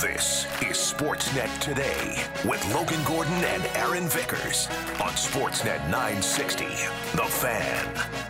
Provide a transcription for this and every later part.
This is Sportsnet Today with Logan Gordon and Aaron Vickers on Sportsnet 960. The Fan.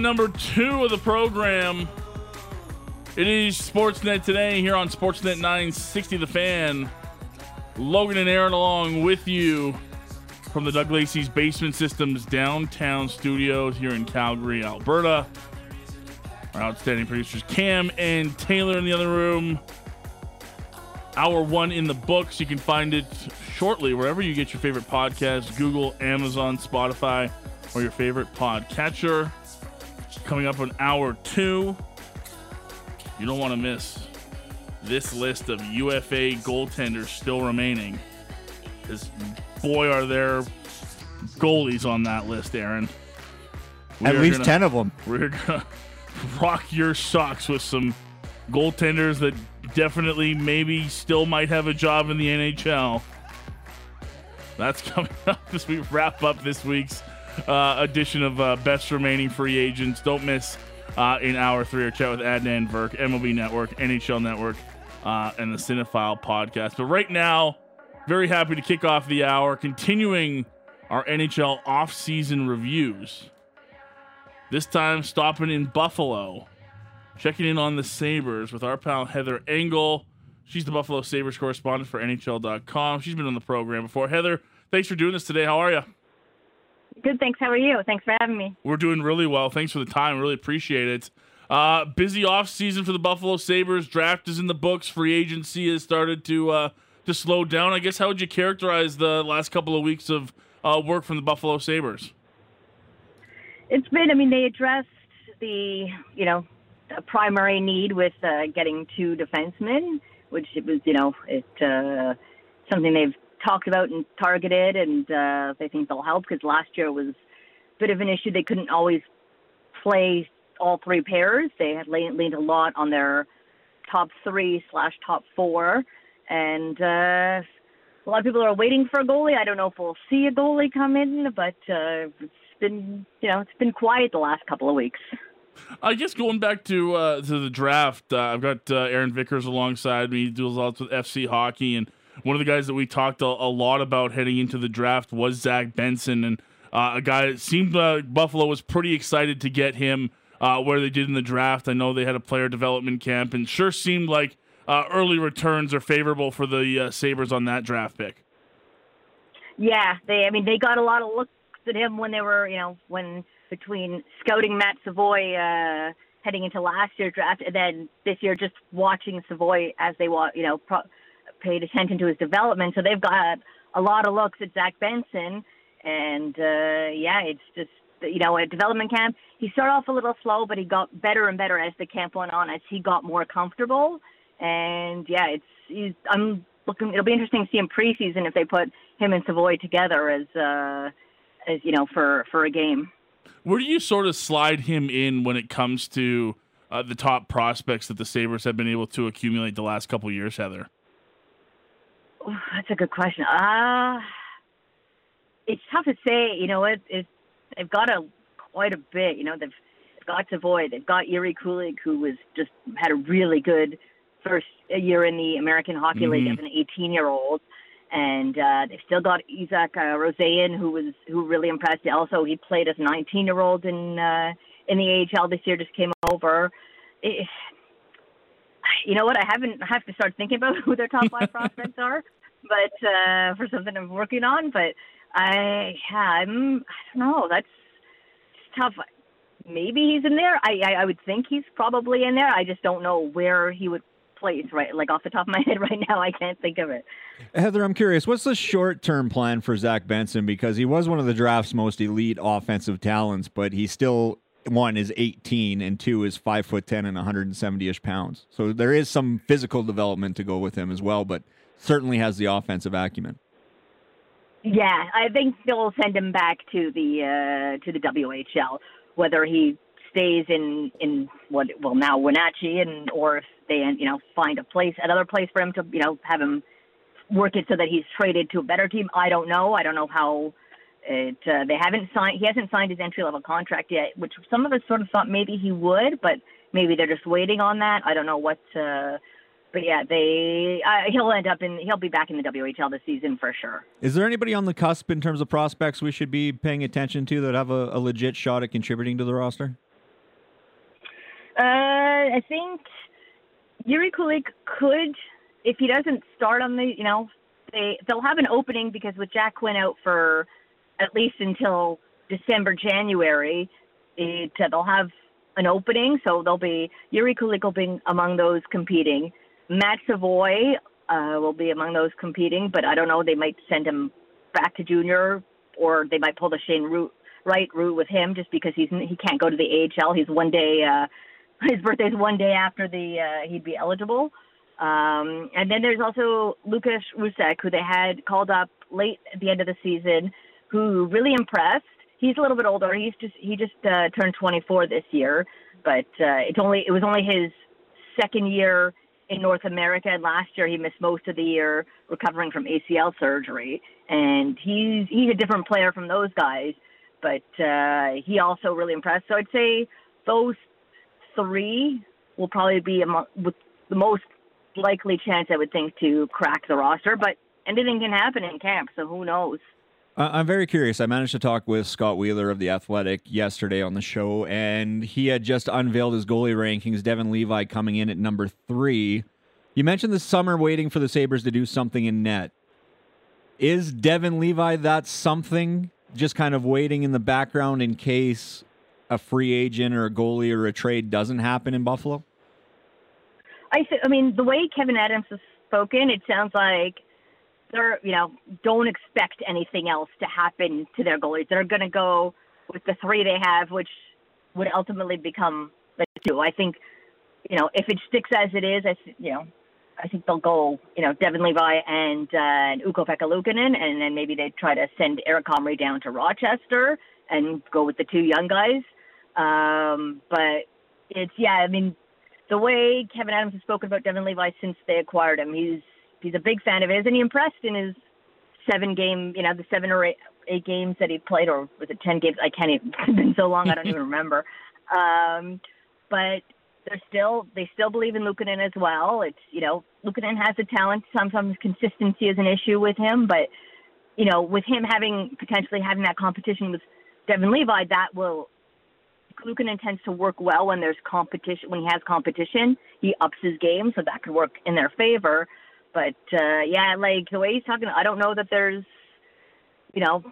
Number two of the program. It is Sportsnet today here on Sportsnet 960 The Fan. Logan and Aaron along with you from the Doug Lacey's Basement Systems downtown studios here in Calgary, Alberta. Our outstanding producers Cam and Taylor in the other room. Hour one in the books. You can find it shortly wherever you get your favorite podcast Google, Amazon, Spotify or your favorite pod catcher. Coming up on hour two, you don't want to miss this list of UFA goaltenders still remaining. Because boy, are there goalies on that list, Aaron. We At least gonna, 10 of them. We're going to rock your socks with some goaltenders that definitely maybe still might have a job in the NHL. That's coming up as we wrap up this week's uh, edition of uh, Best Remaining Free Agents. Don't miss uh, in hour three our chat with Adnan Virk, MLB Network, NHL Network, uh, and the Cinephile podcast. But right now, very happy to kick off the hour, continuing our NHL off-season reviews. This time, stopping in Buffalo, checking in on the Sabres with our pal Heather Engel. She's the Buffalo Sabres correspondent for NHL.com. She's been on the program before. Heather, thanks for doing this today. How are you? Good, thanks. How are you? Thanks for having me. We're doing really well. Thanks for the time. Really appreciate it. Uh, busy off season for the Buffalo Sabres. Draft is in the books. Free agency has started to uh, to slow down. I guess how would you characterize the last couple of weeks of uh, work from the Buffalo Sabres? It's been. I mean, they addressed the you know the primary need with uh, getting two defensemen, which it was you know it uh, something they've talked about and targeted, and uh, they think they'll help because last year was a bit of an issue. They couldn't always play all three pairs. They had leaned, leaned a lot on their top three slash top four, and uh, a lot of people are waiting for a goalie. I don't know if we'll see a goalie come in, but uh, it's been you know it's been quiet the last couple of weeks. I guess going back to uh, to the draft, uh, I've got uh, Aaron Vickers alongside me. He deals lots with FC hockey, and one of the guys that we talked a, a lot about heading into the draft was Zach Benson, and uh, a guy it seemed uh, Buffalo was pretty excited to get him uh, where they did in the draft. I know they had a player development camp, and sure seemed like uh, early returns are favorable for the uh, Sabres on that draft pick. Yeah, they. I mean, they got a lot of looks at him when they were, you know, when between scouting Matt Savoie uh, heading into last year's draft, and then this year just watching Savoie as they, want, you know, pro- paid attention to his development. So they've got a lot of looks at Zach Benson, and uh, yeah, it's just you know a development camp. He started off a little slow, but he got better and better as the camp went on, as he got more comfortable. And yeah, it's he's, I'm looking. It'll be interesting to see him preseason if they put him and Savoie together as uh, as you know for for a game. Where do you sort of slide him in when it comes to uh, the top prospects that the Sabres have been able to accumulate the last couple years, Heather? Oh, that's a good question. Uh it's tough to say. You know, it, it they've got a quite a bit. You know, they've, got Savoy, they've got Jiri Kulich, who was just had a really good first year in the American Hockey mm-hmm. League as an 18 year old. And uh, they've still got Isak uh, Rosén, who was who really impressed. Also, he played as a 19 year old in uh, in the AHL this year. Just came over. It, you know what? I haven't I have to start thinking about who their top five prospects are, but uh, for something I'm working on. But I yeah, I'm I don't know. That's tough. Maybe he's in there. I, I I would think he's probably in there. I just don't know where he would place, right? Like off the top of my head right now, I can't think of it. Heather, I'm curious, what's the short term plan for Zach Benson? Because he was one of the draft's most elite offensive talents, but he still one is 18 and two is five foot 10 and 170 ish pounds. So there is some physical development to go with him as well, but certainly has the offensive acumen. Yeah, I think they'll send him back to the uh, to the WHL, whether he stays in in what well now Wenatchee and or if they you know find a place another place for him to you know have him work it so that he's traded to a better team. I don't know. I don't know how it uh, they haven't signed he hasn't signed his entry level contract yet, which some of us sort of thought maybe he would, but maybe they're just waiting on that. I don't know what uh but yeah, they uh, he'll end up in he'll be back in the WHL this season for sure. Is there anybody on the cusp in terms of prospects we should be paying attention to that have a, a legit shot at contributing to the roster? Uh, I think Jiri Kulich could, if he doesn't start on the, you know, they they'll have an opening because with Jack Quinn out for at least until December, January, it, uh, they'll have an opening. So they'll be Jiri Kulich will be among those competing. Matt Savoie uh, will be among those competing, but I don't know. They might send him back to junior, or they might pull the Shane route, Wright route with him just because he's he can't go to the AHL. He's one day. Uh, his birthday's one day after the uh, he'd be eligible. Um, and then there's also Lukas Rousek, who they had called up late at the end of the season, who really impressed. He's a little bit older. He's just he just uh, turned 24 this year, but uh, it's only it was only his second year in North America. And last year he missed most of the year recovering from ACL surgery, and he's he's a different player from those guys. But uh, he also really impressed. So I'd say those three will probably be among, with the most likely chance, I would think, to crack the roster. But anything can happen in camp, so who knows? I'm very curious. I managed to talk with Scott Wheeler of The Athletic yesterday on the show, and he had just unveiled his goalie rankings. Devon Levi coming in at number three. You mentioned the summer waiting for the Sabres to do something in net. Is Devon Levi that something just kind of waiting in the background in case a free agent or a goalie or a trade doesn't happen in Buffalo? I th- I mean, the way Kevyn Adams has spoken, it sounds like they're, you know, don't expect anything else to happen to their goalies. They're going to go with the three they have, which would ultimately become the two. I think, you know, if it sticks as it is, I, you know, I think they'll go, you know, Devon Levi and uh, and Ukko-Pekka and then maybe they try to send Eric Comrie down to Rochester and go with the two young guys. Um, but it's yeah, I mean, the way Kevyn Adams has spoken about Devon Levi since they acquired him, he's he's a big fan of his, and he impressed in his seven game, you know, the seven or eight, eight games that he played, or was it ten games? I can't even. It's been so long, I don't even remember. Um, but they're still they still believe in Luukkonen as well. It's you know Luukkonen has the talent. Sometimes consistency is an issue with him, but you know with him having potentially having that competition with Devon Levi, that will Luukkonen tends to work well when there's competition. When he has competition, he ups his game, so that could work in their favor. But uh, yeah, like the way he's talking, I don't know that there's, you know,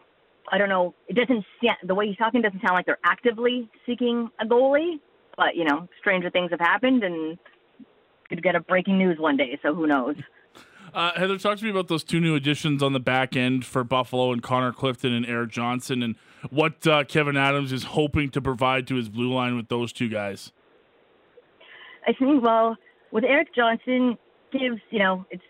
I don't know. It doesn't the way he's talking doesn't sound like they're actively seeking a goalie. But you know, stranger things have happened, and could get a breaking news one day. So who knows? Uh, Heather, talk to me about those two new additions on the back end for Buffalo and Connor Clifton and Erik Johnson, and what uh, Kevyn Adams is hoping to provide to his blue line with those two guys. I think well, with Erik Johnson, gives you know it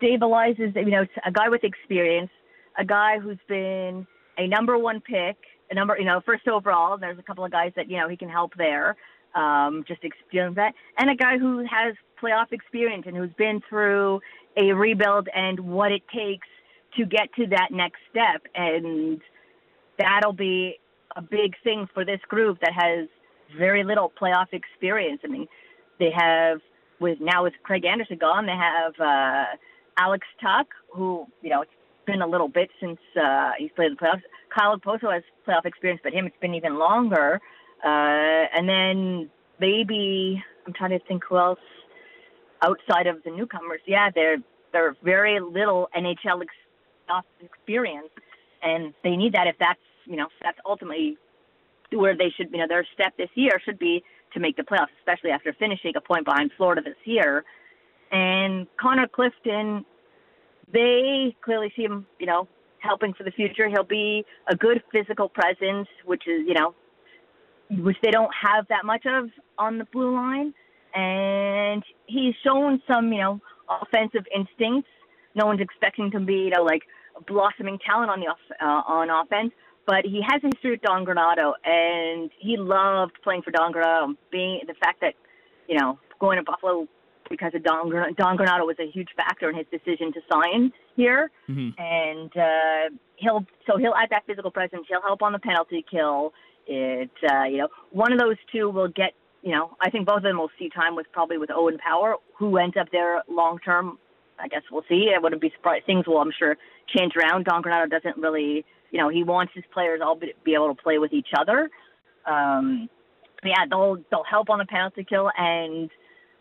stabilizes you know a guy with experience, a guy who's been a number one pick, a number you know first overall. And there's a couple of guys that you know he can help there, um, just experience that, and a guy who has playoff experience and who's been through a rebuild and what it takes to get to that next step. And that'll be a big thing for this group that has very little playoff experience. I mean, they have with now with Craig Anderson gone, they have uh, Alex Tuch, who you know it's been a little bit since uh, he's played the playoffs. Kyle Okposo has playoff experience, but him it's been even longer. Uh, and then maybe I'm trying to think who else outside of the newcomers. Yeah, they're they're very little NHL ex- experience, and they need that if that's you know that's ultimately where they should you know their step this year should be to make the playoffs, especially after finishing a point behind Florida this year. and Connor Clifton, they clearly see him, you know, helping for the future. He'll be a good physical presence, which is, you know, which they don't have that much of on the blue line. And he's shown some, you know, offensive instincts. No one's expecting him to be, you know, like a blossoming talent on the off, uh, on offense, but he has a history with Don Granato, and he loved playing for Don Granato. Being the fact that, you know, going to Buffalo because of Don, Don Granato was a huge factor in his decision to sign here, Mm-hmm. and uh, he'll so he'll add that physical presence. He'll help on the penalty kill. It uh, you know one of those two will get you know I think both of them will see time with probably with Owen Power, who ends up there long term. I guess we'll see. I wouldn't be surprised. Things will I'm sure change around. Don Granato doesn't really you know he wants his players all be, be able to play with each other. Um, yeah, they'll they'll help on the penalty kill and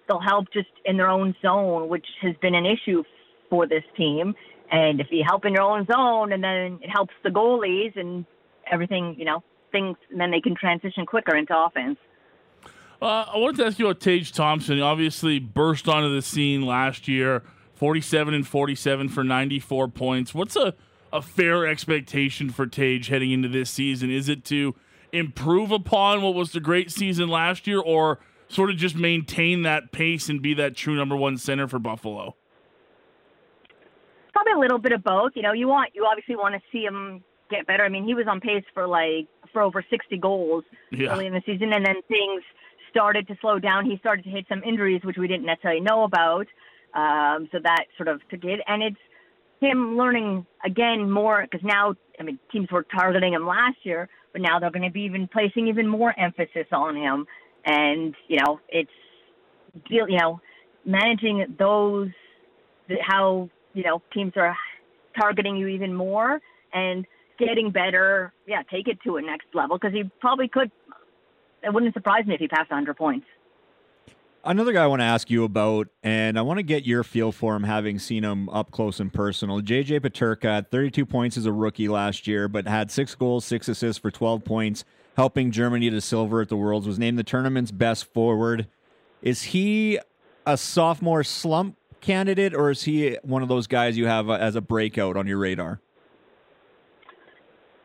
they'll help just in their own zone, which has been an issue for this team. And if you help in your own zone, and then it helps the goalies and everything, you know, things, and then they can transition quicker into offense. Uh, I wanted to ask you about Tage Thompson. He obviously burst onto the scene last year, 47 and 47 for 94 points. What's a, a fair expectation for Tage heading into this season? Is it to improve upon what was the great season last year, or sort of just maintain that pace and be that true number one center for Buffalo? Probably a little bit of both. You know, you want you obviously want to see him get better. I mean, he was on pace for like for over 60 goals Yeah. early in the season, and then things started to slow down. He started to hit some injuries, which we didn't necessarily know about. Um, so that sort of took it, and it's him learning again more because now, I mean, teams were targeting him last year, but now they're going to be even placing even more emphasis on him, and you know, it's you know, managing those how you know teams are targeting you even more and getting better. Yeah, take it to a next level because he probably could. It wouldn't surprise me if he passed 100 points. Another guy I want to ask you about, and I want to get your feel for him, having seen him up close and personal. JJ Peterka had 32 points as a rookie last year, but had six goals, six assists for 12 points, helping Germany to silver at the Worlds. Was named the tournament's best forward. Is he a sophomore slump candidate, or is he one of those guys you have uh, as a breakout on your radar?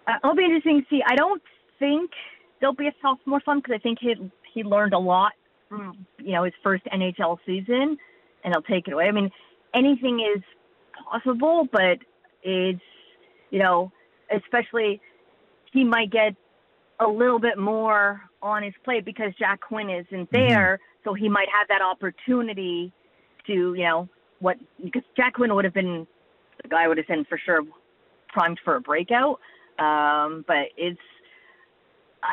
Uh, it'll be interesting to see. I don't think there'll be a sophomore slump because I think he he learned a lot you know his first NHL season, and he'll take it away. I mean, anything is possible, but it's you know, especially he might get a little bit more on his plate because Jack Quinn isn't there, so he might have that opportunity to you know what because Jack Quinn would have been the guy would have been for sure primed for a breakout. Um, but it's,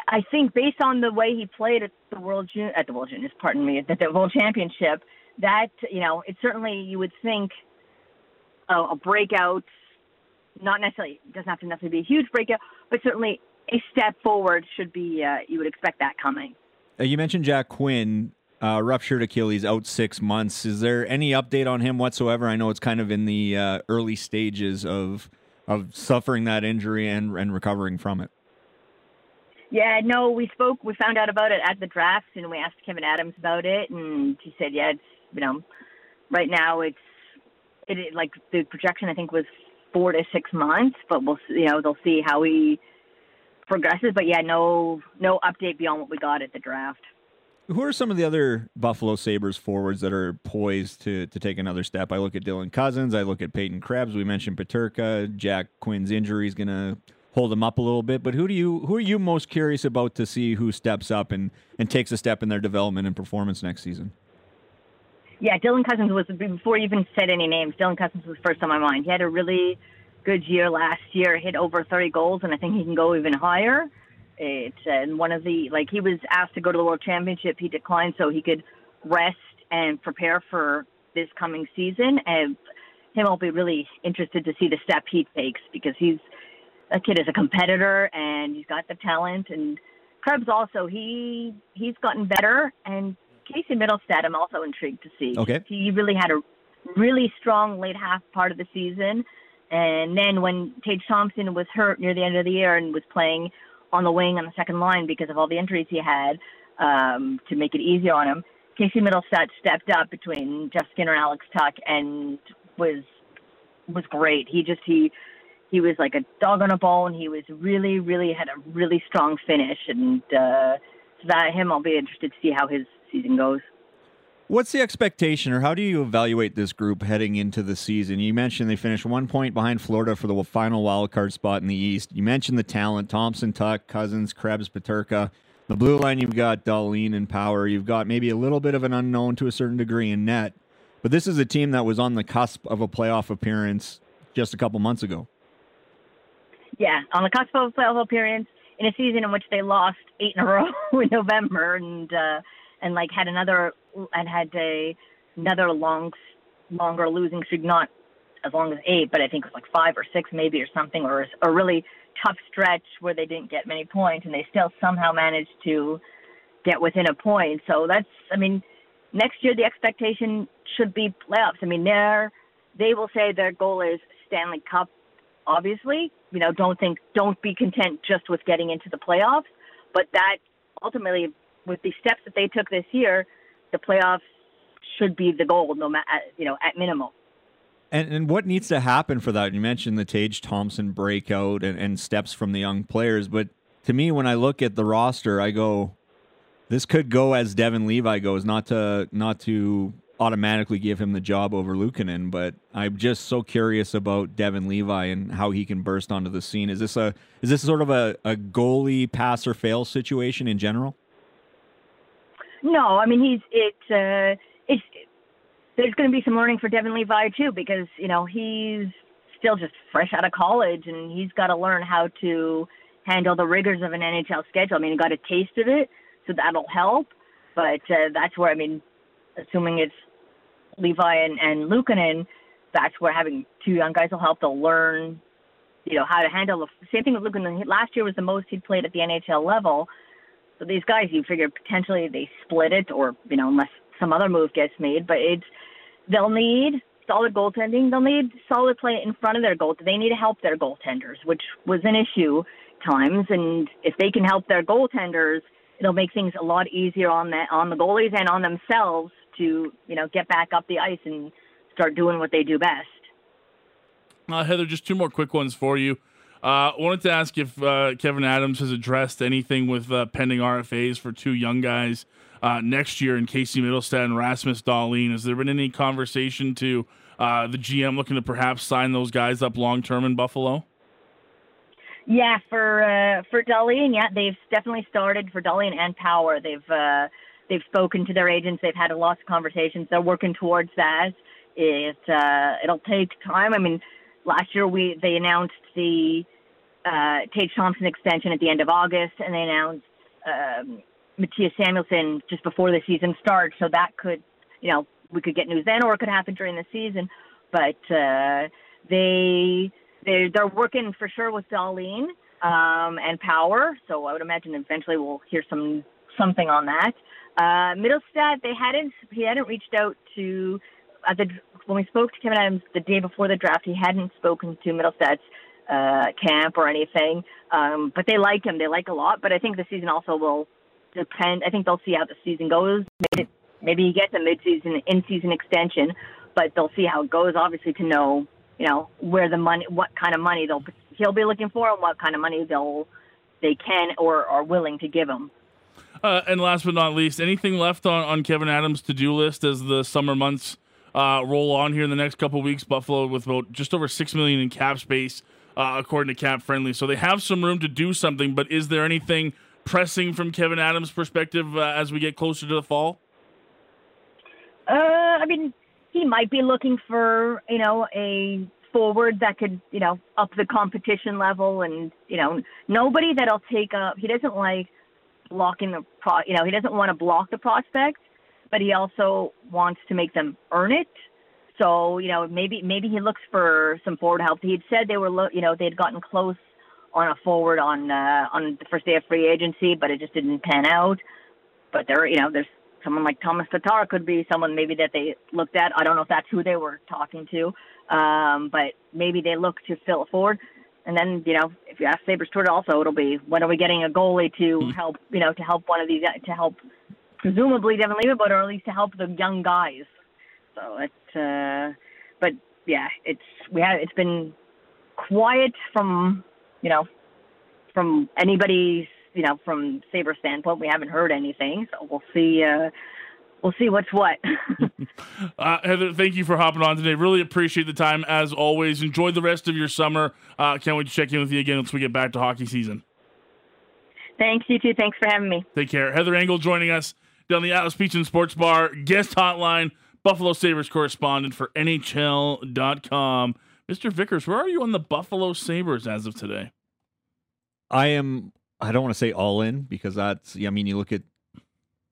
I, think based on the way he played at the World Jun- at the World Juniors, pardon me, at the World Championship, that you know, it's certainly you would think a, a breakout, not necessarily doesn't have to necessarily be a huge breakout, but certainly a step forward should be. Uh, you would expect that coming. Uh, you mentioned Jack Quinn, uh, ruptured Achilles, out six months. Is there any update on him whatsoever? I know it's kind of in the uh, early stages of of suffering that injury and and recovering from it. Yeah, no, we spoke. We found out about it at the draft, and we asked Kevyn Adams about it, and he said, "Yeah, it's you know, right now it's it, it like the projection I think was four to six months, but we'll you know they'll see how he progresses. But yeah, no no update beyond what we got at the draft. Who are some of the other Buffalo Sabres forwards that are poised to to take another step? I look at Dylan Cozens. I look at Peyton Krebs. We mentioned Peterka. Jack Quinn's injury is going to hold them up a little bit. But who do you who are you most curious about to see who steps up and and takes a step in their development and performance next season? Yeah, Dylan Cozens was before you even said any names. Dylan Cozens was first on my mind. He had a really good year last year, hit over 30 goals, and I think he can go even higher. It's uh, and one of the like he was asked to go to the World Championship, he declined so he could rest and prepare for this coming season. And him, I'll be really interested to see the step he takes because he's a kid is a competitor and he's got the talent. And Krebs also he he's gotten better and Casey Mittelstadt, I'm also intrigued to see. Okay. He really had a really strong late half part of the season. And then when Tage Thompson was hurt near the end of the year and was playing on the wing on the second line because of all the injuries he had um, to make it easier on him, Casey Mittelstadt stepped up between Jeff Skinner and Alex Tuch and was was great. He just he he was like a dog on a bone. He was really really had a really strong finish, and uh, so that him I'll be interested to see how his season goes. What's the expectation, or how do you evaluate this group heading into the season? You mentioned they finished one point behind Florida for the final wild card spot in the East. You mentioned the talent: Thompson, Tuch, Cozens, Krebs, Peterka. The blue line, you've got Dahlin and Power. You've got maybe a little bit of an unknown to a certain degree in net. But this is a team that was on the cusp of a playoff appearance just a couple months ago. Yeah, on the cusp of a playoff appearance in a season in which they lost eight in a row in November and uh, and like had another and had a another long longer losing streak, not as long as eight, but I think it was like five or six maybe or something, or a really tough stretch where they didn't get many points and they still somehow managed to get within a point. So that's, I mean, next year the expectation should be playoffs. I mean, they're, they will say their goal is Stanley Cup. Obviously, you know, don't think, don't be content just with getting into the playoffs, but that ultimately, with the steps that they took this year, the playoffs should be the goal, no matter, you know, at minimum. And, and what needs to happen for that? You mentioned the Tage Thompson breakout and, and steps from the young players, but to me, when I look at the roster, I go, this could go as Devon Levi goes. Not to not to automatically give him the job over Luukkonen, but I'm just so curious about Devon Levi and how he can burst onto the scene. Is this a is this sort of a, a goalie pass or fail situation in general? No, I mean he's it. Uh, it's there's going to be some learning for Devon Levi too, because you know he's still just fresh out of college and he's got to learn how to handle the rigors of an NHL schedule. I mean, he got a taste of it, so that'll help. But uh, that's where I mean, assuming it's Levi and, and Luukkonen, that's where having two young guys will help. They'll learn, you know, how to handle the same thing with Luukkonen. Last year was the most he'd played at the NHL level. So these guys, you figure potentially they split it, or you know, unless some other move gets made. But it's they'll need solid goaltending. They'll need solid play in front of their goal. They need to help their goaltenders, which was an issue times. And if they can help their goaltenders, it'll make things a lot easier on the on the goalies and on themselves to you know get back up the ice and start doing what they do best. Uh, Heather, just two more quick ones for you. Uh, wanted to ask if uh, Kevyn Adams has addressed anything with uh, pending RFAs for two young guys uh, next year in Casey Mittelstadt and Rasmus Dahlin. Has there been any conversation to uh, the GM looking to perhaps sign those guys up long term in Buffalo? Yeah, for uh, for Dahlin, yeah, they've definitely started for Dahlin and Power. They've uh, they've spoken to their agents. They've had a lot of conversations. They're working towards that. It uh, it'll take time. I mean, last year we they announced the uh, Tage Thompson extension at the end of August, and they announced um, Mattias Samuelsson just before the season starts. So that could, you know, we could get news then, or it could happen during the season. But uh, they they they're working for sure with Dahlin um, and Power. So I would imagine eventually we'll hear some something on that. Uh, Mittelstadt, they hadn't he hadn't reached out to uh, the when we spoke to Kevyn Adams the day before the draft. He hadn't spoken to Mittelstadt's uh, camp or anything, um, but they like him. They like a lot. But I think the season also will depend. I think they'll see how the season goes. Maybe, maybe he gets a midseason, in-season extension, but they'll see how it goes. Obviously, to know you know where the money, what kind of money they'll he'll be looking for, and what kind of money they'll they can or are willing to give him. Uh, and last but not least, anything left on, on Kevyn Adams' to do list as the summer months uh, roll on here in the next couple weeks? Buffalo with about just over six million in cap space, uh, according to Cap Friendly, so they have some room to do something. But is there anything pressing from Kevyn Adams' perspective uh, as we get closer to the fall? Uh, I mean, he might be looking for you know a forward that could you know up the competition level, and you know nobody that'll take up. He doesn't like blocking the pro. You know, he doesn't want to block the prospects, but he also wants to make them earn it. So you know, maybe maybe he looks for some forward help. He'd said they were, lo- you know, they had gotten close on a forward on uh, on the first day of free agency, but it just didn't pan out. But there, you know, there's someone like Thomas Tatar could be someone maybe that they looked at. I don't know if that's who they were talking to, um, but maybe they look to fill a forward. And then, you know, if you ask Sabres Twitter also, it'll be when are we getting a goalie to mm-hmm. help, you know, to help one of these, to help presumably Devon but or at least to help the young guys. So it, uh, but yeah, it's we have it's been quiet from you know from anybody's you know from Sabre standpoint. We haven't heard anything, so we'll see. Uh, we'll see what's what. uh, Heather, thank you for hopping on today. Really appreciate the time as always. Enjoy the rest of your summer. Uh, can't wait to check in with you again once we get back to hockey season. Thanks, you too. Thanks for having me. Take care. Heather Engel joining us down the Atlas Beach and Sports Bar guest hotline. Buffalo Sabres correspondent for NHL.com. Mr. Vickers, where are you on the Buffalo Sabres as of today? I am, I don't want to say all in because that's, I mean, you look at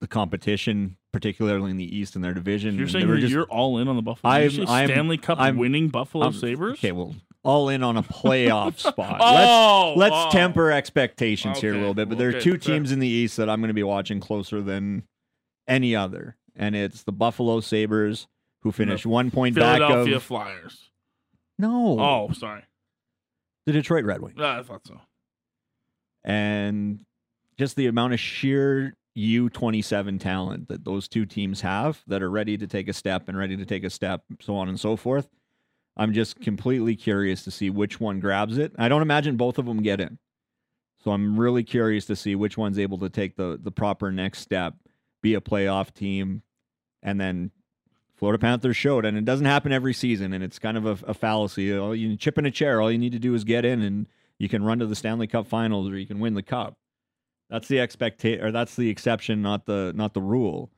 the competition, particularly in the East in their division. You're saying you're, just, you're, all in on the Buffalo I'm, I'm, Stanley Cup I'm, winning Buffalo I'm, Sabres? Okay, well, all in on a playoff spot. oh, let's let's oh. temper expectations okay. here a little bit. But there okay. are two teams in the East that I'm going to be watching closer than any other, and it's the Buffalo Sabres who finished no. one point back of The Philadelphia Flyers. No. Oh, sorry. The Detroit Red Wings. Uh, I thought so. And just the amount of sheer U27 talent that those two teams have that are ready to take a step and ready to take a step, so on and so forth. I'm just completely curious to see which one grabs it. I don't imagine both of them get in. So I'm really curious to see which one's able to take the the proper next step, be a playoff team, and then Florida Panthers showed, and it doesn't happen every season, and it's kind of a, a fallacy. All you chip in a chair, all you need to do is get in, and you can run to the Stanley Cup Finals or you can win the cup. That's the expectation, or that's the exception, not the not the rule.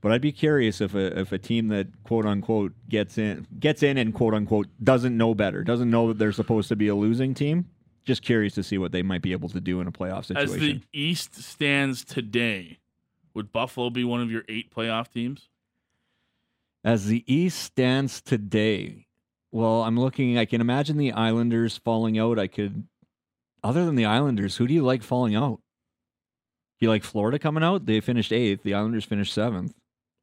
But I'd be curious if a if a team that quote unquote gets in gets in and quote unquote doesn't know better, doesn't know that they're supposed to be a losing team. Just curious to see what they might be able to do in a playoff situation. As the East stands today, would Buffalo be one of your eight playoff teams? As the East stands today, well, I'm looking. I can imagine the Islanders falling out. I could, other than the Islanders, who do you like falling out? You like Florida coming out? They finished eighth. The Islanders finished seventh.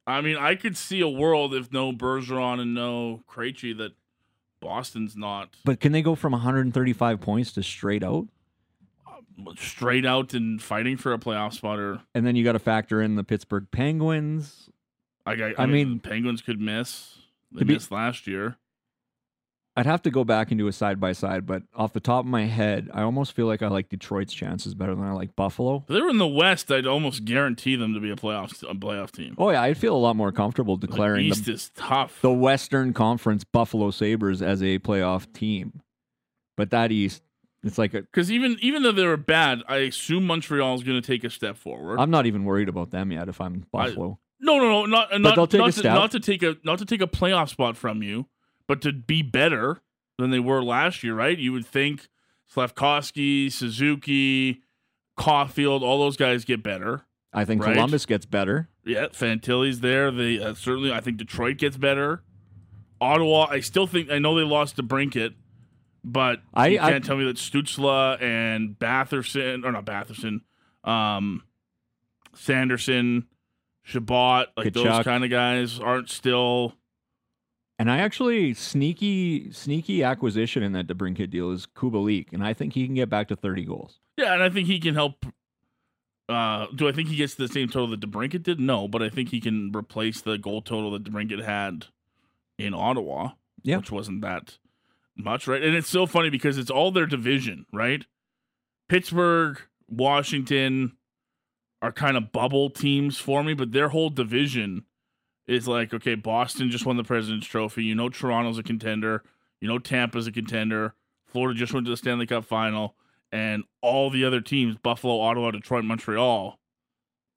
I mean, I could see a world if no Bergeron and no Krejci that Boston's not. But can they go from 135 points to straight out? Uh, straight out and fighting for a playoff spot, or and then you got to factor in the Pittsburgh Penguins. I, I, I mean, Penguins could miss. They be- missed last year. I'd have to go back and do a side by side, but off the top of my head, I almost feel like I like Detroit's chances better than I like Buffalo. If they were in the West, I'd almost guarantee them to be a playoff a playoff team. Oh yeah, I'd feel a lot more comfortable declaring the East the, is tough. the Western Conference Buffalo Sabres as a playoff team. But that East, it's like a, Because even even though they were bad, I assume Montreal is going to take a step forward. I'm not even worried about them yet if I'm Buffalo. no, no, no, not not, not, to, not to take a not to take a playoff spot from you, but to be better than they were last year. Right? You would think Slavkovsky, Suzuki, Caulfield, all those guys get better. I think Right. Columbus gets better. Yeah, Fantilli's there. They uh, certainly. I think Detroit gets better. Ottawa. I still think. I know they lost DeBrincat, but I- you can't tell me that Stützle and Batherson or not Batherson, um, Sanderson, Chabot, like those kind of guys aren't still. And I actually sneaky sneaky acquisition in that DeBrincat deal is Kubalik, and I think he can get back to 30 goals. Yeah, and I think he can help. Uh, do I think he gets the same total that DeBrincat did? No, but I think he can replace the goal total that DeBrincat had in Ottawa. Yeah. which wasn't that much, right? And it's so funny because it's all their division, right? Pittsburgh, Washington are kind of bubble teams for me, but their whole division is like, okay, Boston just won the President's Trophy. You know, Toronto's a contender. You know, Tampa's a contender. Florida just went to the Stanley Cup final. And all the other teams, Buffalo, Ottawa, Detroit, Montreal,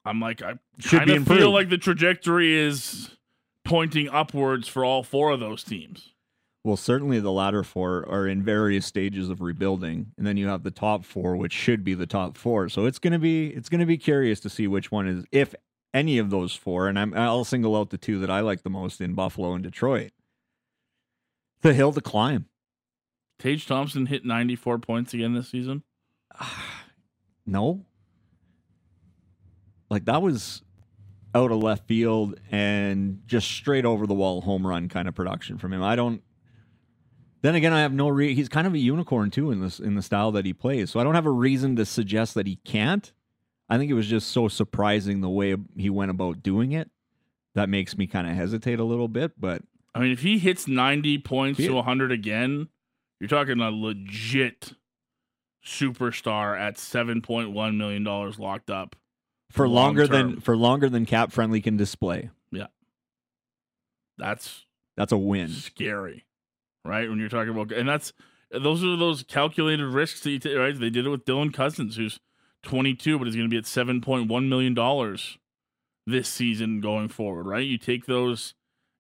I'm like, I Should kind be of feel like the trajectory is pointing upwards for all four of those teams. Well, certainly the latter four are in various stages of rebuilding, and then you have the top four, which should be the top four. So it's gonna be it's gonna be curious to see which one is if any of those four, and I'm, I'll single out the two that I like the most in Buffalo and Detroit. The hill to climb. Tage Thompson hit 94 points again this season. No. Like that was out of left field and just straight over the wall home run kind of production from him. I don't then again, I have no re- he's kind of a unicorn too in this in the style that he plays. So I don't have a reason to suggest that he can't. I think it was just so surprising the way he went about doing it. That makes me kind of hesitate a little bit, but I mean, if he hits 90 points to 100 again, you're talking a legit superstar at 7.1 million dollars locked up. for longer term. than for longer than cap friendly can display, Yeah. That's that's a win. scary, right? When you're talking about, and that's those are those calculated risks that you take, right? They did it with Dylan Cozens, who's 22, but is going to be at 7.1 million dollars this season going forward, right? You take those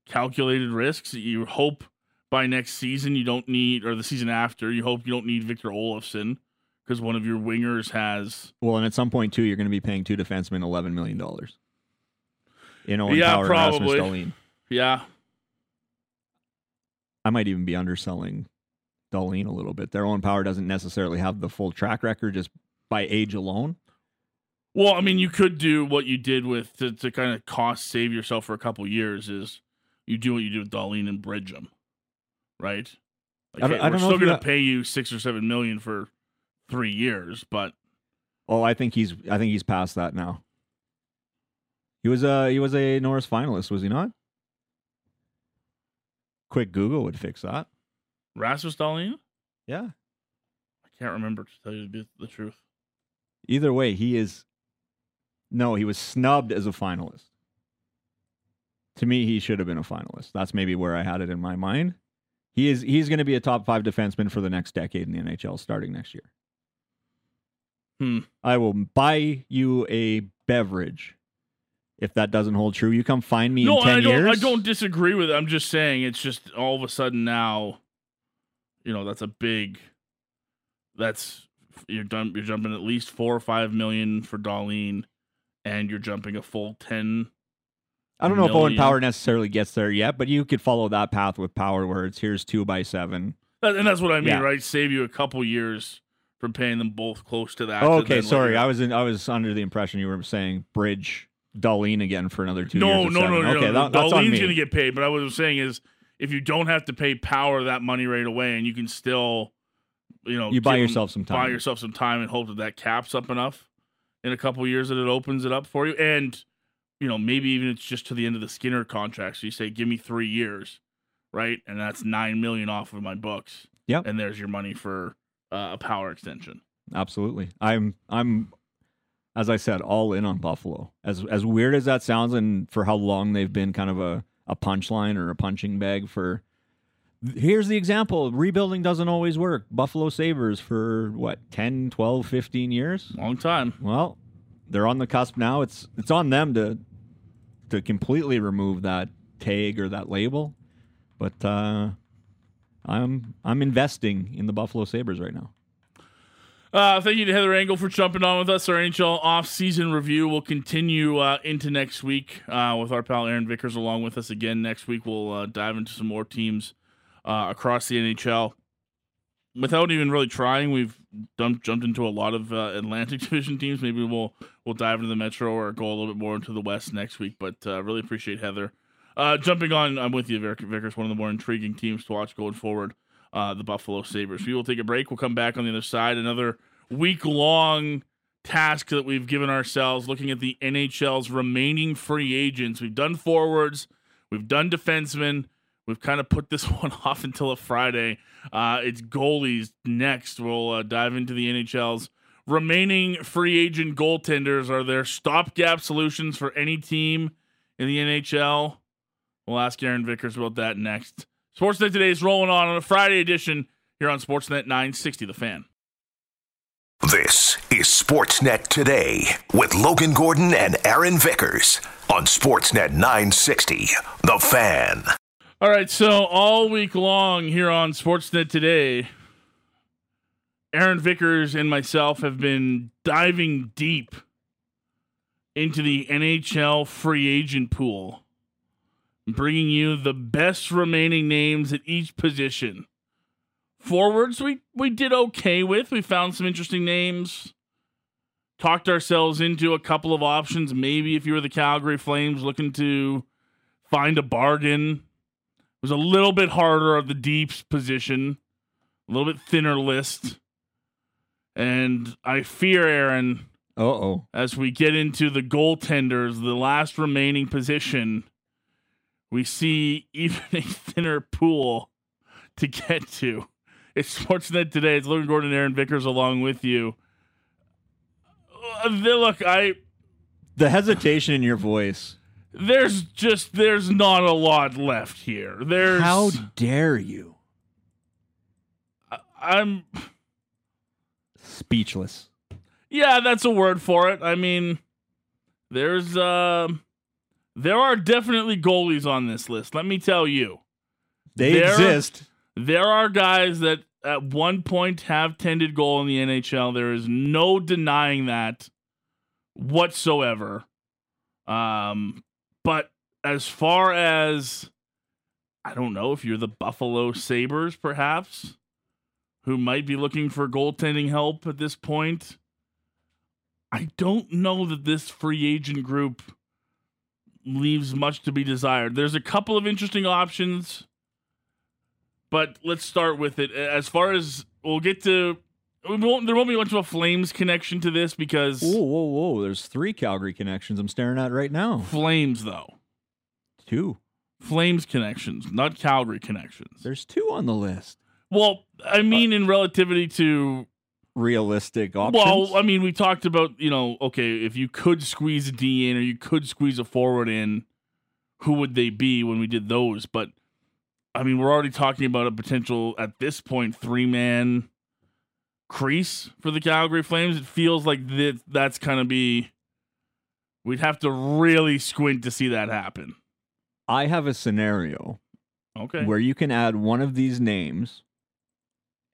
calculated risks. That you hope by next season you don't need, or the season after, you hope you don't need Victor Olofsson because one of your wingers has. Well, and at some point too, you're going to be paying two defensemen eleven million dollars. You know, Yeah, Power probably. Yeah, I might even be underselling Dahlin a little bit. Their Owen Power doesn't necessarily have the full track record just by age alone. Well, I mean, you could do what you did with to, to kind of cost save yourself for a couple years is you do what you do with Dahlin and bridge them, right? Like, I don't- hey, I we're don't know still going to pay you six or seven million for three years, but Oh, I think he's I think he's past that now. He was a he was a Norris finalist, was he not? Quick Google would fix that. Rasmus Dahlin, Yeah. I can't remember to tell you the truth. Either way, he is no, he was snubbed as a finalist. To me, he should have been a finalist. That's maybe where I had it in my mind. He is he's going to be a top 5 defenseman for the next decade in the NHL starting next year. Hmm. I will buy you a beverage if that doesn't hold true. You come find me No, in 10 I don't. years. I don't disagree with it. I'm just saying it's just all of a sudden now, you know, that's a big. That's you're done. You're jumping at least four or five million for Dahlin, and you're jumping a full ten. I don't know if Owen. Power necessarily gets there yet, but you could follow that path with Power where it's here's 2 by 7. And that's what I mean, Yeah. right? Save you a couple years from paying them both close to that. Oh, okay, sorry. your- I was in, I was under the impression you were saying bridge Dahlin again for another 2 no, years. no, no, no, Okay, no. that, that's Dahlin's going to get paid, but I was saying is if you don't have to pay Power that money right away, and you can still, you know, You buy give 'em- yourself some time. buy yourself some time and hope that that caps up enough in a couple years that it opens it up for you. And, you know, maybe even it's just to the end of the Skinner contract. So you say, give me three years, right? And that's nine million off of my books. Yep. And there's your money for uh, a power extension. Absolutely. I'm I'm as I said, all in on Buffalo. As as weird as that sounds and for how long they've been kind of a, a punchline or a punching bag for here's the example. Rebuilding doesn't always work. Buffalo Sabres for what, 10, 12, 15 years? Long time. Well, they're on the cusp now. It's it's on them to to completely remove that tag or that label. But uh I'm I'm investing in the Buffalo Sabres right now. Uh, thank you to Heather Engel for jumping on with us. Our NHL off-season review will continue uh, into next week uh, with our pal Aaron Vickers along with us again. Next week we'll uh, dive into some more teams uh, across the NHL. Without even really trying, we've done, jumped into a lot of uh, Atlantic Division teams. Maybe we'll we'll dive into the Metro or go a little bit more into the West next week. But uh, really appreciate Heather uh, jumping on. I'm with you, Vic- Vickers. One of the more intriguing teams to watch going forward uh, the Buffalo Sabres. We will take a break. We'll come back on the other side. Another week long task that we've given ourselves looking at the NHL's remaining free agents. We've done forwards, we've done defensemen. We've kind of put this one off until a Friday. Uh, it's goalies next. We'll uh, dive into the NHL's remaining free agent goaltenders. Are there stopgap solutions for any team in the NHL? We'll ask Aaron Vickers about that next. Sportsnet today is rolling on on a Friday edition here on Sportsnet 960 The Fan. This is Sportsnet Today with Logan Gordon and Aaron Vickers on Sportsnet 960. The Fan. All right, so all week long here on Sportsnet today, Aaron Vickers and myself have been diving deep into the NHL free agent pool, bringing you the best remaining names at each position. Forwards, we, we did okay with. We found some interesting names. Talked ourselves into a couple of options. Maybe if you were the Calgary Flames looking to find a bargain, was a little bit harder of the deeps position, a little bit thinner list. And I fear, Aaron, Uh oh. as we get into the goaltenders, the last remaining position, we see even a thinner pool to get to. It's Sportsnet today. It's Logan Gordon Aaron Vickers along with you. Uh, look, I The hesitation in your voice. There's just there's not a lot left here. There's How dare you? I'm Speechless. Yeah, that's a word for it. I mean, there's uh, there are definitely goalies on this list. Let me tell you, They There- exist. there are guys that at one point have tended goal in the NHL. There is no denying that whatsoever. Um, but as far as I don't know if you're the Buffalo Sabres, perhaps, who might be looking for goaltending help at this point. I don't know that this free agent group leaves much to be desired. There's a couple of interesting options, but let's start with it. As far as we'll get to, won't, there won't be much of a Flames connection to this because Whoa, whoa, whoa. There's three Calgary connections I'm staring at right now. Flames, though. Two. Flames connections, not Calgary connections. There's two on the list. Well, I uh, mean, in relativity to Realistic options. Well, I mean, we talked about, you know, okay, if you could squeeze a D in or you could squeeze a forward in, who would they be when we did those? But I mean, we're already talking about a potential at this point three man crease for the Calgary Flames. It feels like that that's kind of be we'd have to really squint to see that happen. I have a scenario Okay. where you can add one of these names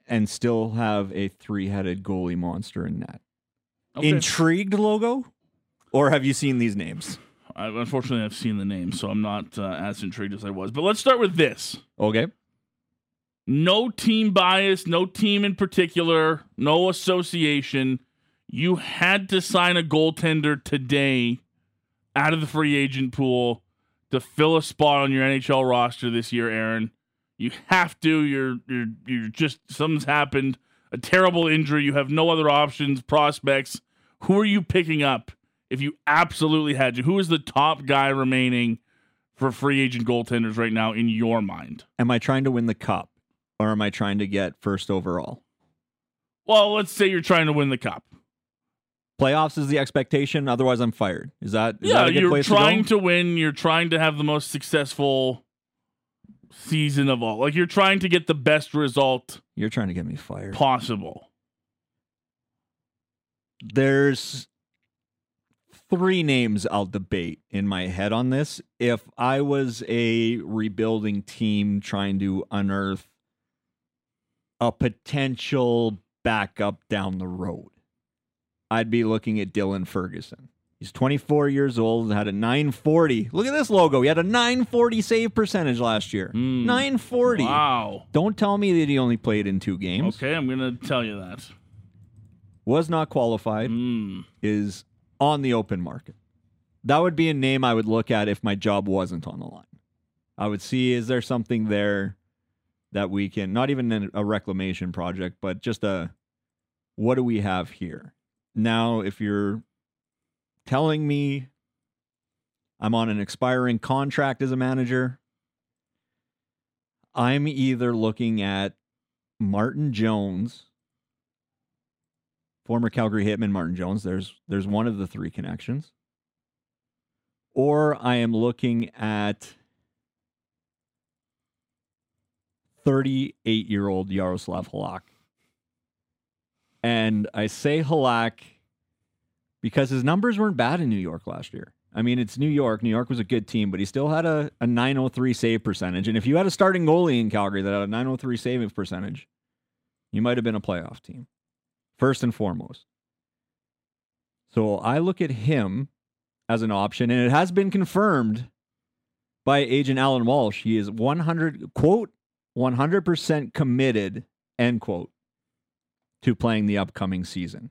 and still have a three-headed goalie monster in net. okay. Intrigued Logan? Or have you seen these names? I, unfortunately, I've seen the name, so I'm not uh, as intrigued as I was. But let's start with this. Okay. No team bias, no team in particular, no association. You had to sign a goaltender today out of the free agent pool to fill a spot on your NHL roster this year, Aaron. You have to. You're you're you're just something's happened. A terrible injury. You have no other options, prospects. Who are you picking up if you absolutely had to? Who is the top guy remaining for free agent goaltenders right now in your mind? Am I trying to win the cup or am I trying to get first overall? Well, let's say you're trying to win the cup. Playoffs is the expectation, otherwise I'm fired. Is that is yeah, that you're trying to, to, win. You're trying to have the most successful season of all. Like you're trying to get the best result You're trying to get me fired. possible. There's three names I'll debate in my head on this. If I was a rebuilding team trying to unearth a potential backup down the road, I'd be looking at Dylan Ferguson. He's 24 years old, had a 940. Look at this Logan. He had a 940 save percentage last year. Mm. 940. Wow. Don't tell me that he only played in two games. Okay, I'm gonna tell you that. Was not qualified. Mm. is on the open market. That would be a name I would look at if my job wasn't on the line. I would see is there something there that we can not even a- reclamation project, but just a what do we have here? Now, if you're telling me I'm on an expiring contract as a manager, I'm either looking at Martin Jones former Calgary hitman Martin Jones. There's there's one of the three connections. Or I am looking at 38 year old Yaroslav Halak. And I say Halak because his numbers weren't bad in New York last year. I mean, it's New York. New York was a good team, but he still had a, a 903 save percentage. And if you had a starting goalie in Calgary that had a 903 saving percentage, you might have been a playoff team first and foremost. So I look at him as an option, and it has been confirmed by agent Alan Walsh. He is 100 quote 100% committed end quote to playing the upcoming season.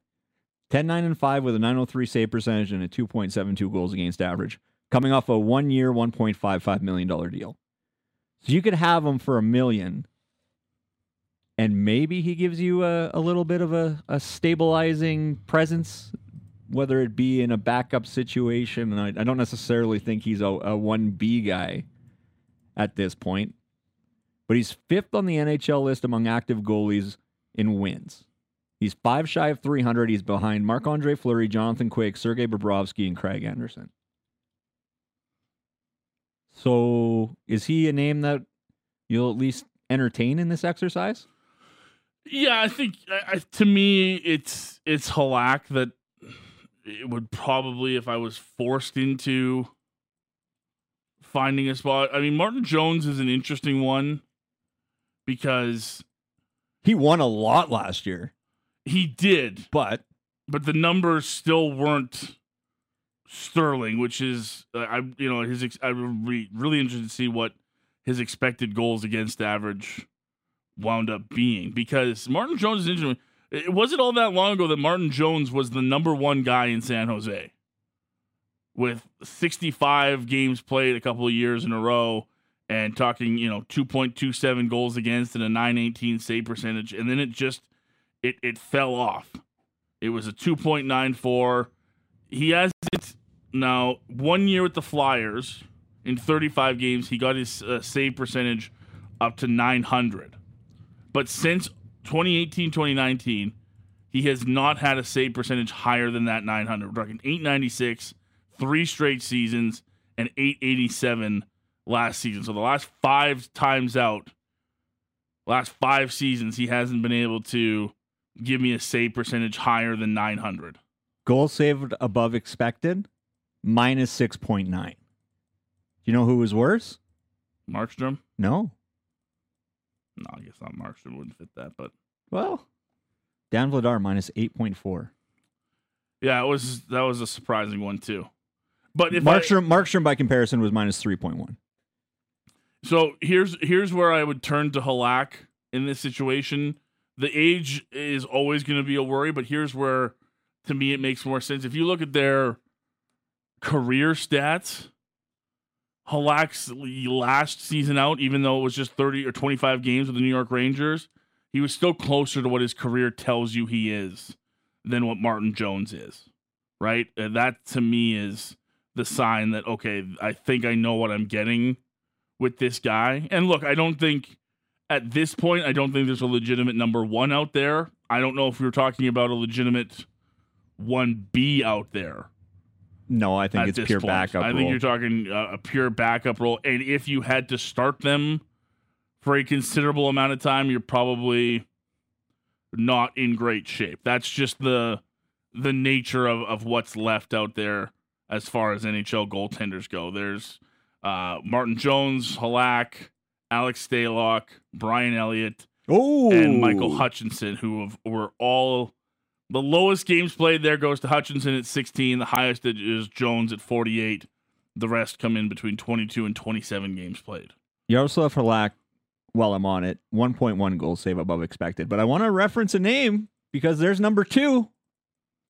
10 9 and 5 with a 903 save percentage and a 2.72 goals against average, coming off a one year, $1.55 million deal. So you could have him for a million and maybe he gives you a, a little bit of a, a stabilizing presence whether it be in a backup situation. And I, I don't necessarily think he's a, a 1B guy at this point, but he's fifth on the NHL list among active goalies in wins. He's five shy of 300. He's behind Marc Andre Fleury, Jonathan Quick, Sergei Bobrovsky, and Craig Anderson. So is he a name that you'll at least entertain in this exercise? Yeah, I think I, to me it's it's Halak that it would probably if I was forced into finding a spot. I mean, Martin Jones is an interesting one because he won a lot last year. He did, but but the numbers still weren't sterling, which is uh, I you know his ex- I would be really interested to see what his expected goals against average wound up being because Martin Jones is interesting. It wasn't all that long ago that Martin Jones was the number one guy in San Jose with 65 games played a couple of years in a row and talking, you know, 2.27 goals against and a 918 save percentage. And then it just, it, it fell off. It was a 2.94. He has it now one year with the Flyers in 35 games. He got his uh, save percentage up to 900. But since 2018, 2019, he has not had a save percentage higher than that 900. We're talking 896, three straight seasons, and 887 last season. So the last five times out, last five seasons, he hasn't been able to give me a save percentage higher than 900. Goal saved above expected, minus 6.9. Do you know who was worse? Markstrom? No. No, I guess not. Markstrom wouldn't fit that, but well, Dan Vladar minus eight point four. Yeah, it was that was a surprising one too. But if Markstrom, I, Markstrom by comparison was minus three point one. So here's here's where I would turn to Halak in this situation. The age is always going to be a worry, but here's where, to me, it makes more sense. If you look at their career stats, Halak's last season out, even though it was just 30 or 25 games with the New York Rangers, he was still closer to what his career tells you he is than what Martin Jones is. Right? And that to me is the sign that, okay, I think I know what I'm getting with this guy. And look, I don't think at this point, I don't think there's a legitimate number one out there. I don't know if we are talking about a legitimate 1B out there no, I think it's pure point. backup. I role. think you're talking uh, a pure backup role, and if you had to start them for a considerable amount of time, you're probably not in great shape. That's just the the nature of, of what's left out there as far as NHL goaltenders go. There's uh, Martin Jones, Halak, Alex Stalock, Brian Elliott, Ooh. and Michael Hutchinson, who have, were all the lowest games played there goes to Hutchinson at 16. The highest is Jones at 48. The rest come in between 22 and 27 games played. Yaroslav Halak, while I'm on it, 1.1 goals save above expected. But I want to reference a name because there's number two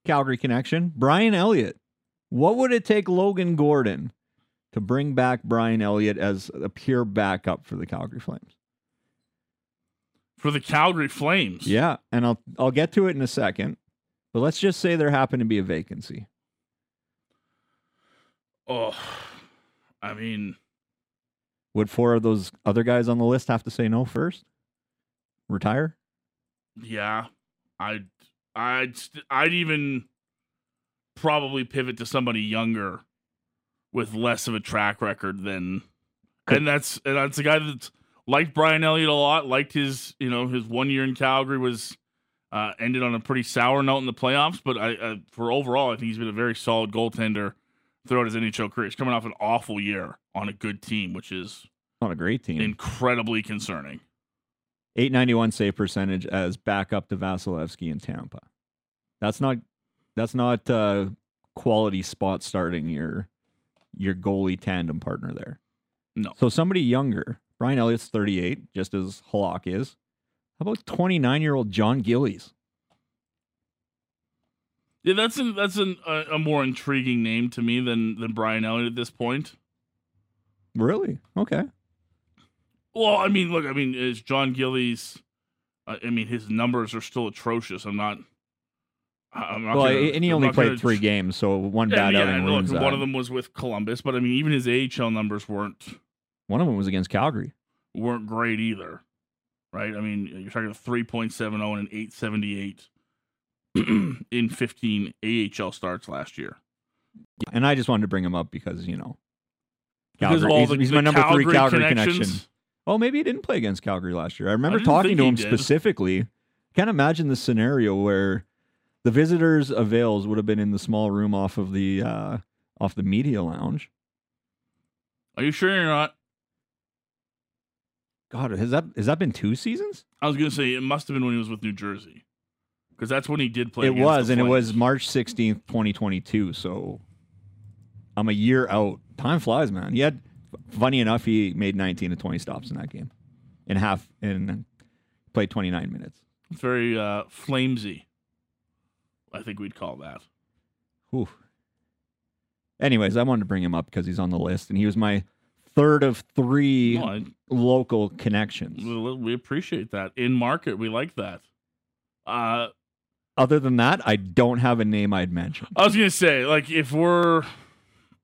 Calgary connection, Brian Elliott. What would it take Logan Gordon to bring back Brian Elliott as a pure backup for the Calgary Flames? For the Calgary Flames. Yeah, and I'll I'll get to it in a second. But let's just say there happened to be a vacancy. Oh, I mean, would four of those other guys on the list have to say no first? Retire? Yeah, I'd, I'd, I'd even probably pivot to somebody younger with less of a track record than, and that's and that's a guy that's liked Brian Elliott a lot, liked his, you know, his one year in Calgary was uh, ended on a pretty sour note in the playoffs, but I, uh, for overall, I think he's been a very solid goaltender throughout his NHL career. He's coming off an awful year on a good team, which is on a great team, incredibly concerning. 891 save percentage as backup to Vasilevskiy in Tampa. That's not that's not uh, quality spot starting your your goalie tandem partner there. No. So somebody younger. Brian Elliott's 38, just as Halak is. How about 29 year old Jon Gillies? Yeah, that's an, that's an, a, a more intriguing name to me than than Brian Elliott at this point. Really? Okay. Well, I mean, look, I mean, is Jon Gillies? I mean, his numbers are still atrocious. I'm not. Well, gonna- and he I'm only played gonna- three games, so one Yeah, bad yeah, outing look, one of them was with Columbus, but I mean, even his AHL numbers weren't One of them was against Calgary. weren't great either, right? I mean, you're talking a 3.70 and an 878 in 15 AHL starts last year. And I just wanted to bring him up because, you know, Because Calgary- all he's, the, he's the my number three Calgary Calgary connections. connection. Oh, maybe he didn't play against Calgary last year. I remember didn't talking to him did. specifically. Can't imagine the scenario where the visitors' avails would have been in the small room off of the uh, off the media lounge. Are you sure you're not? God, has that has that been two seasons? I was gonna say it must have been when he was with New Jersey, because that's when he did play. it was, and it was March sixteenth, twenty twenty two. So I'm a year out. Time flies, man. He had funny enough, he made nineteen to twenty stops in that game, in half, and played twenty nine minutes. It's very uh, flamesy. I think we'd call that. Whew. Anyways, I wanted to bring him up because he's on the list, and he was my third of three I, local connections. we appreciate that in market. We like that. Uh, Other than that, I don't have a name I'd mention. I was gonna say, like, if we're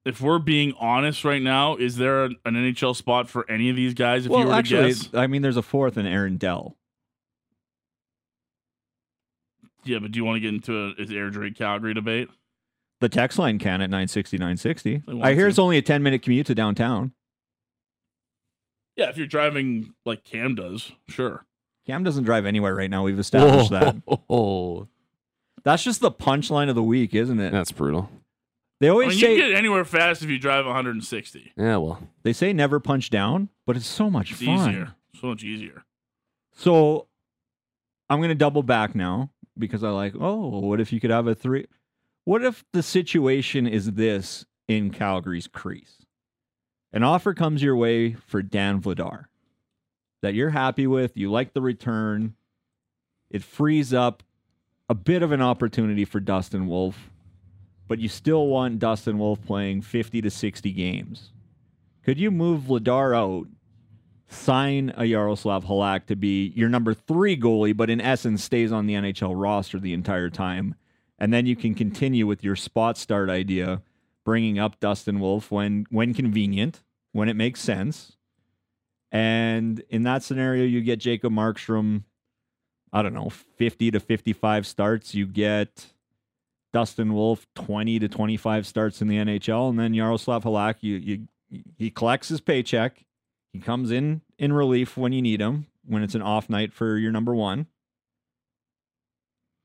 if we're being honest right now, is there an, an NHL spot for any of these guys? If you well, were actually, to guess, I mean, there's a fourth in Aaron Dell. Yeah. But do you want to get into a is Airdrie Calgary debate? The text line can at 960 960. I hear to. it's only a 10 minute commute to downtown. Yeah, if you're driving like Cam does, sure. Cam doesn't drive anywhere right now. We've established that. Oh, That's just the punchline of the week, isn't it? that's brutal. They I always mean, say you can get anywhere fast if you drive 160. Yeah, well, they say never punch down, but it's so much It's fun. easier, so much easier. So I'm going to double back now because I like, oh, what if you could have a three? What if the situation is this in Calgary's crease? An offer comes your way for Dan Vladar that you're happy with, you like the return. It frees up a bit of an opportunity for Dustin Wolf, but you still want Dustin Wolf playing 50 to 60 games. Could you move Vladar out sign a Yaroslav Halak to be your number three goalie, but in essence stays on the NHL roster the entire time. And then you can continue with your spot start idea, bringing up Dustin Wolf when when convenient, when it makes sense. And in that scenario, you get Jacob Markstrom, I don't know, 50 to 55 starts. You get Dustin Wolf 20 to 25 starts in the NHL. And then Yaroslav Halak, you, you, he collects his paycheck. He comes in in relief when you need him, when it's an off night for your number one.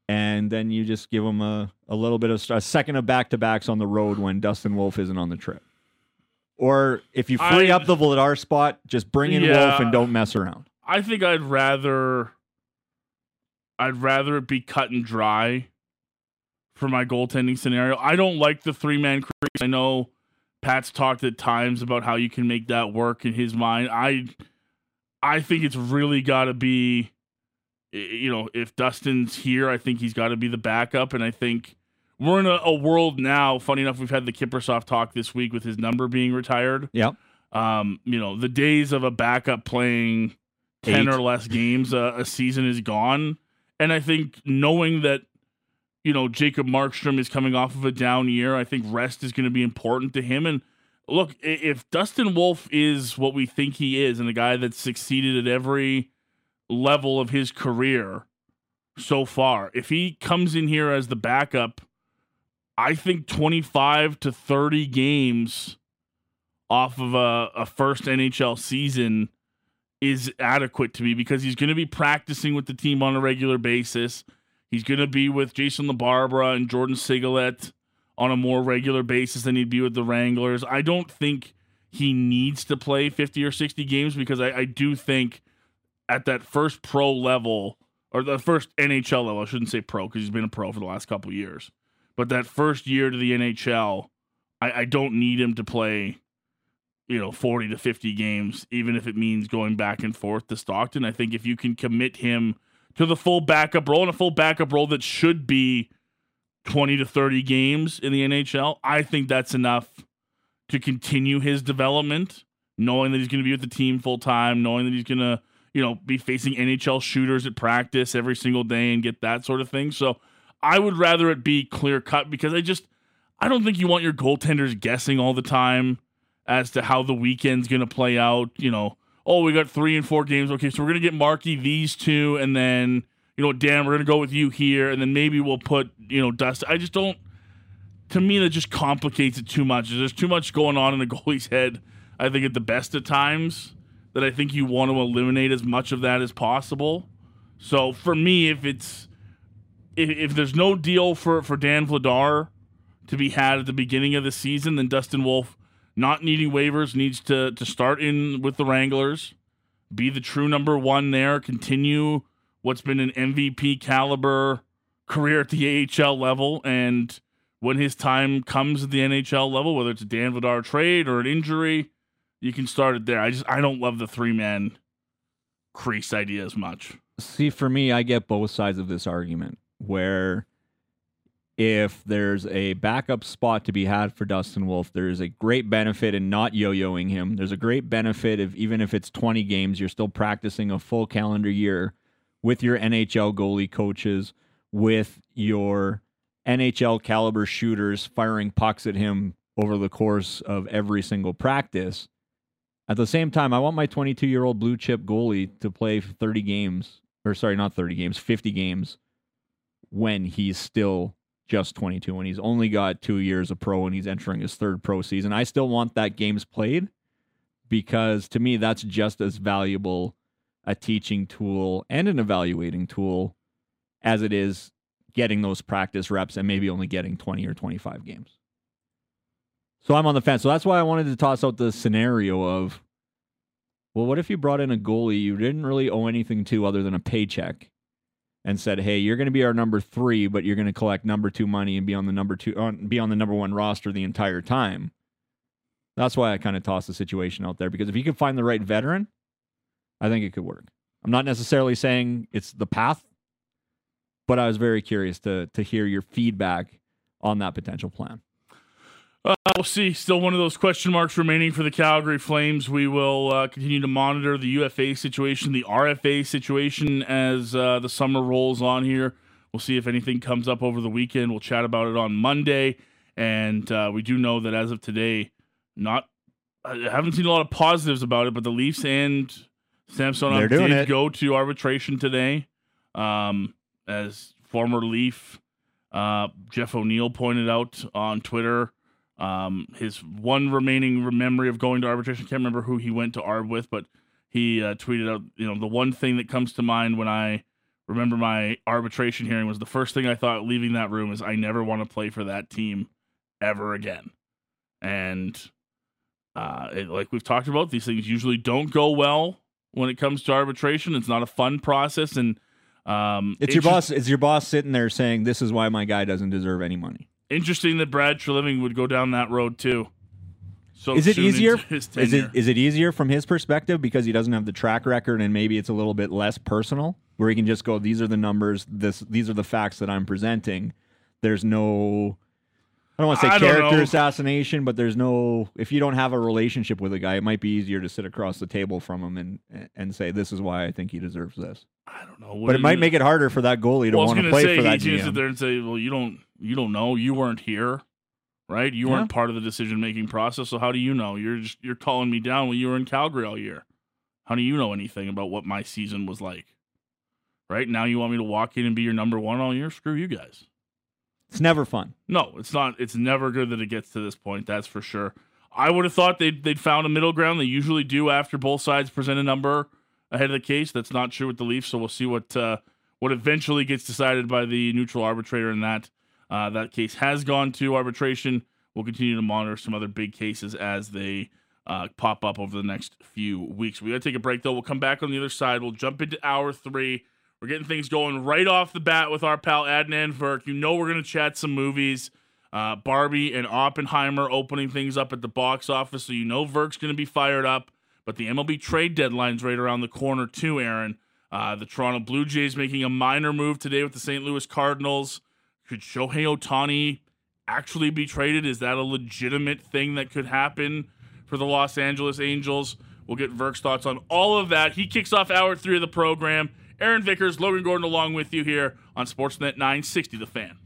And then you just give him a, a little bit of a second of back to backs on the road when Dustin Wolf isn't on the trip. Or if you free I- up the Vladar spot, just bring in Wolf and don't mess around. I think I'd rather I'd rather it be cut and dry for my goaltending scenario. I don't like the three man crease. I know Pat's talked at times about how you can make that work in his mind. I I think it's really got to be you know, if Dustin's here, I think he's got to be the backup and I think we're in a, a world now. Funny enough, we've had the Kiprusoff talk this week with his number being retired. Yeah. Um, you know, the days of a backup playing 10 Eight. or less games a, a season is gone. And I think knowing that, you know, Jacob Markstrom is coming off of a down year, I think rest is going to be important to him. And look, if Dustin Wolf is what we think he is and a guy that's succeeded at every level of his career so far, if he comes in here as the backup, I think 25 to 30 games off of a, a first NHL season is adequate to me because he's going to be practicing with the team on a regular basis. He's going to be with Jason LaBarbera and Jordan Sigalet on a more regular basis than he'd be with the Wranglers. I don't think he needs to play 50 or 60 games because I, I do think at that first pro level or the first NHL level, I shouldn't say pro because he's been a pro for the last couple years, but that first year to the NHL, I, I don't need him to play you know 40 to 50 games even if it means going back and forth to Stockton I think if you can commit him to the full backup role and a full backup role that should be 20 to 30 games in the NHL I think that's enough to continue his development knowing that he's going to be with the team full time knowing that he's going to you know be facing NHL shooters at practice every single day and get that sort of thing so I would rather it be clear cut because I just I don't think you want your goaltenders guessing all the time as to how the weekend's going to play out. You know, oh, we got three and four games. Okay, so we're to get Marky these two, and then you know, Dan, we're to go with you here, and then maybe we'll put you know Dust. I just don't. To me, that just complicates it too much. There's too much going on in the goalie's head. I think at the best of times that I think you want to eliminate as much of that as possible. So for me, if it's if, if there's no deal for for Dan Vladar to be had at the beginning of the season, then Dustin Wolf, not needing waivers, needs to to start in with the Wranglers, be the true number one there, continue what's been an MVP caliber career at the AHL level, and when his time comes at the NHL level, whether it's a Dan Vladar trade or an injury, you can start it there. I just I don't love the three man crease idea as much. See, for me, I get both sides of this argument where if there's a backup spot to be had for Dustin Wolf, there's a great benefit in not yo-yoing him. There's a great benefit of even if it's 20 games, you're still practicing a full calendar year with your NHL goalie coaches, with your NHL caliber shooters firing pucks at him over the course of every single practice. At the same time, I want my 22 year old blue chip goalie to play 30 games, or sorry, not 30 games, 50 games when he's still just 22, when he's only got two years of pro and he's entering his third pro season. I still want that games played because to me, that's just as valuable a teaching tool and an evaluating tool as it is getting those practice reps and maybe only getting 20 or 25 games. So I'm on the fence. So that's why I wanted to toss out the scenario of, well, what if you brought in a goalie you didn't really owe anything to other than a paycheck and said, "Hey, you're going to be our number 3, but you're going to collect number 2 money and be on the number 2 on be on the number 1 roster the entire time." That's why I kind of tossed the situation out there because if you can find the right veteran, I think it could work. I'm not necessarily saying it's the path, but I was very curious to to hear your feedback on that potential plan. Uh, we'll see. Still one of those question marks remaining for the Calgary Flames. We will uh, continue to monitor the UFA situation, the RFA situation as uh, the summer rolls on here. We'll see if anything comes up over the weekend. We'll chat about it on Monday. And uh, we do know that as of today, not I haven't seen a lot of positives about it, but the Leafs and Samsonov did it. go to arbitration today. Um, as former Leaf uh, Jeff O'Neill pointed out on Twitter, um, his one remaining memory of going to arbitration, I can't remember who he went to arb with, but he uh, tweeted out, you know, the one thing that comes to mind when I remember my arbitration hearing was the first thing I thought leaving that room is I never want to play for that team ever again. And uh, it, like we've talked about, these things usually don't go well when it comes to arbitration. It's not a fun process, and um, it's your boss. It's your boss sitting there saying, "This is why my guy doesn't deserve any money." Interesting that Brad Treliving would go down that road too. So is it easier? Is it is it easier from his perspective because he doesn't have the track record and maybe it's a little bit less personal, where he can just go, "These are the numbers. This these are the facts that I'm presenting." There's no I don't want to say character assassination, but there's no. If you don't have a relationship with a guy, it might be easier to sit across the table from him and and say, "This is why I think he deserves this." I don't know, but it might make it harder for that goalie to well, want to play say, for that. He sit there and say, "Well, you don't, you don't know. You weren't here, right? You weren't part of the decision making process. So how do you know? You're just you're calling me down when you were in Calgary all year. How do you know anything about what my season was like? Right now, you want me to walk in and be your number one all year? Screw you guys. It's never fun. No, it's not. It's never good that it gets to this point. That's for sure. I would have thought they'd they'd found a middle ground. They usually do after both sides present a number ahead of the case. That's not true with the Leafs. So we'll see what uh, what eventually gets decided by the neutral arbitrator in that. Uh, that case has gone to arbitration. We'll continue to monitor some other big cases as they uh, pop up over the next few weeks. We got to take a break though. We'll come back on the other side. We'll jump into hour three. We're getting things going right off the bat with our pal Adnan Virk. You know we're going to chat some movies. Uh, Barbie and Oppenheimer opening things up at the box office, so you know Virk's going to be fired up. But the MLB trade deadline's right around the corner too, Aaron. Uh, the Toronto Blue Jays making a minor move today with the St. Louis Cardinals. Could Shohei Ohtani actually be traded? Is that a legitimate thing that could happen for the Los Angeles Angels? We'll get Virk's thoughts on all of that. He kicks off hour three of the program. Aaron Vickers, Logan Gordon along with you here on Sportsnet 960 The Fan.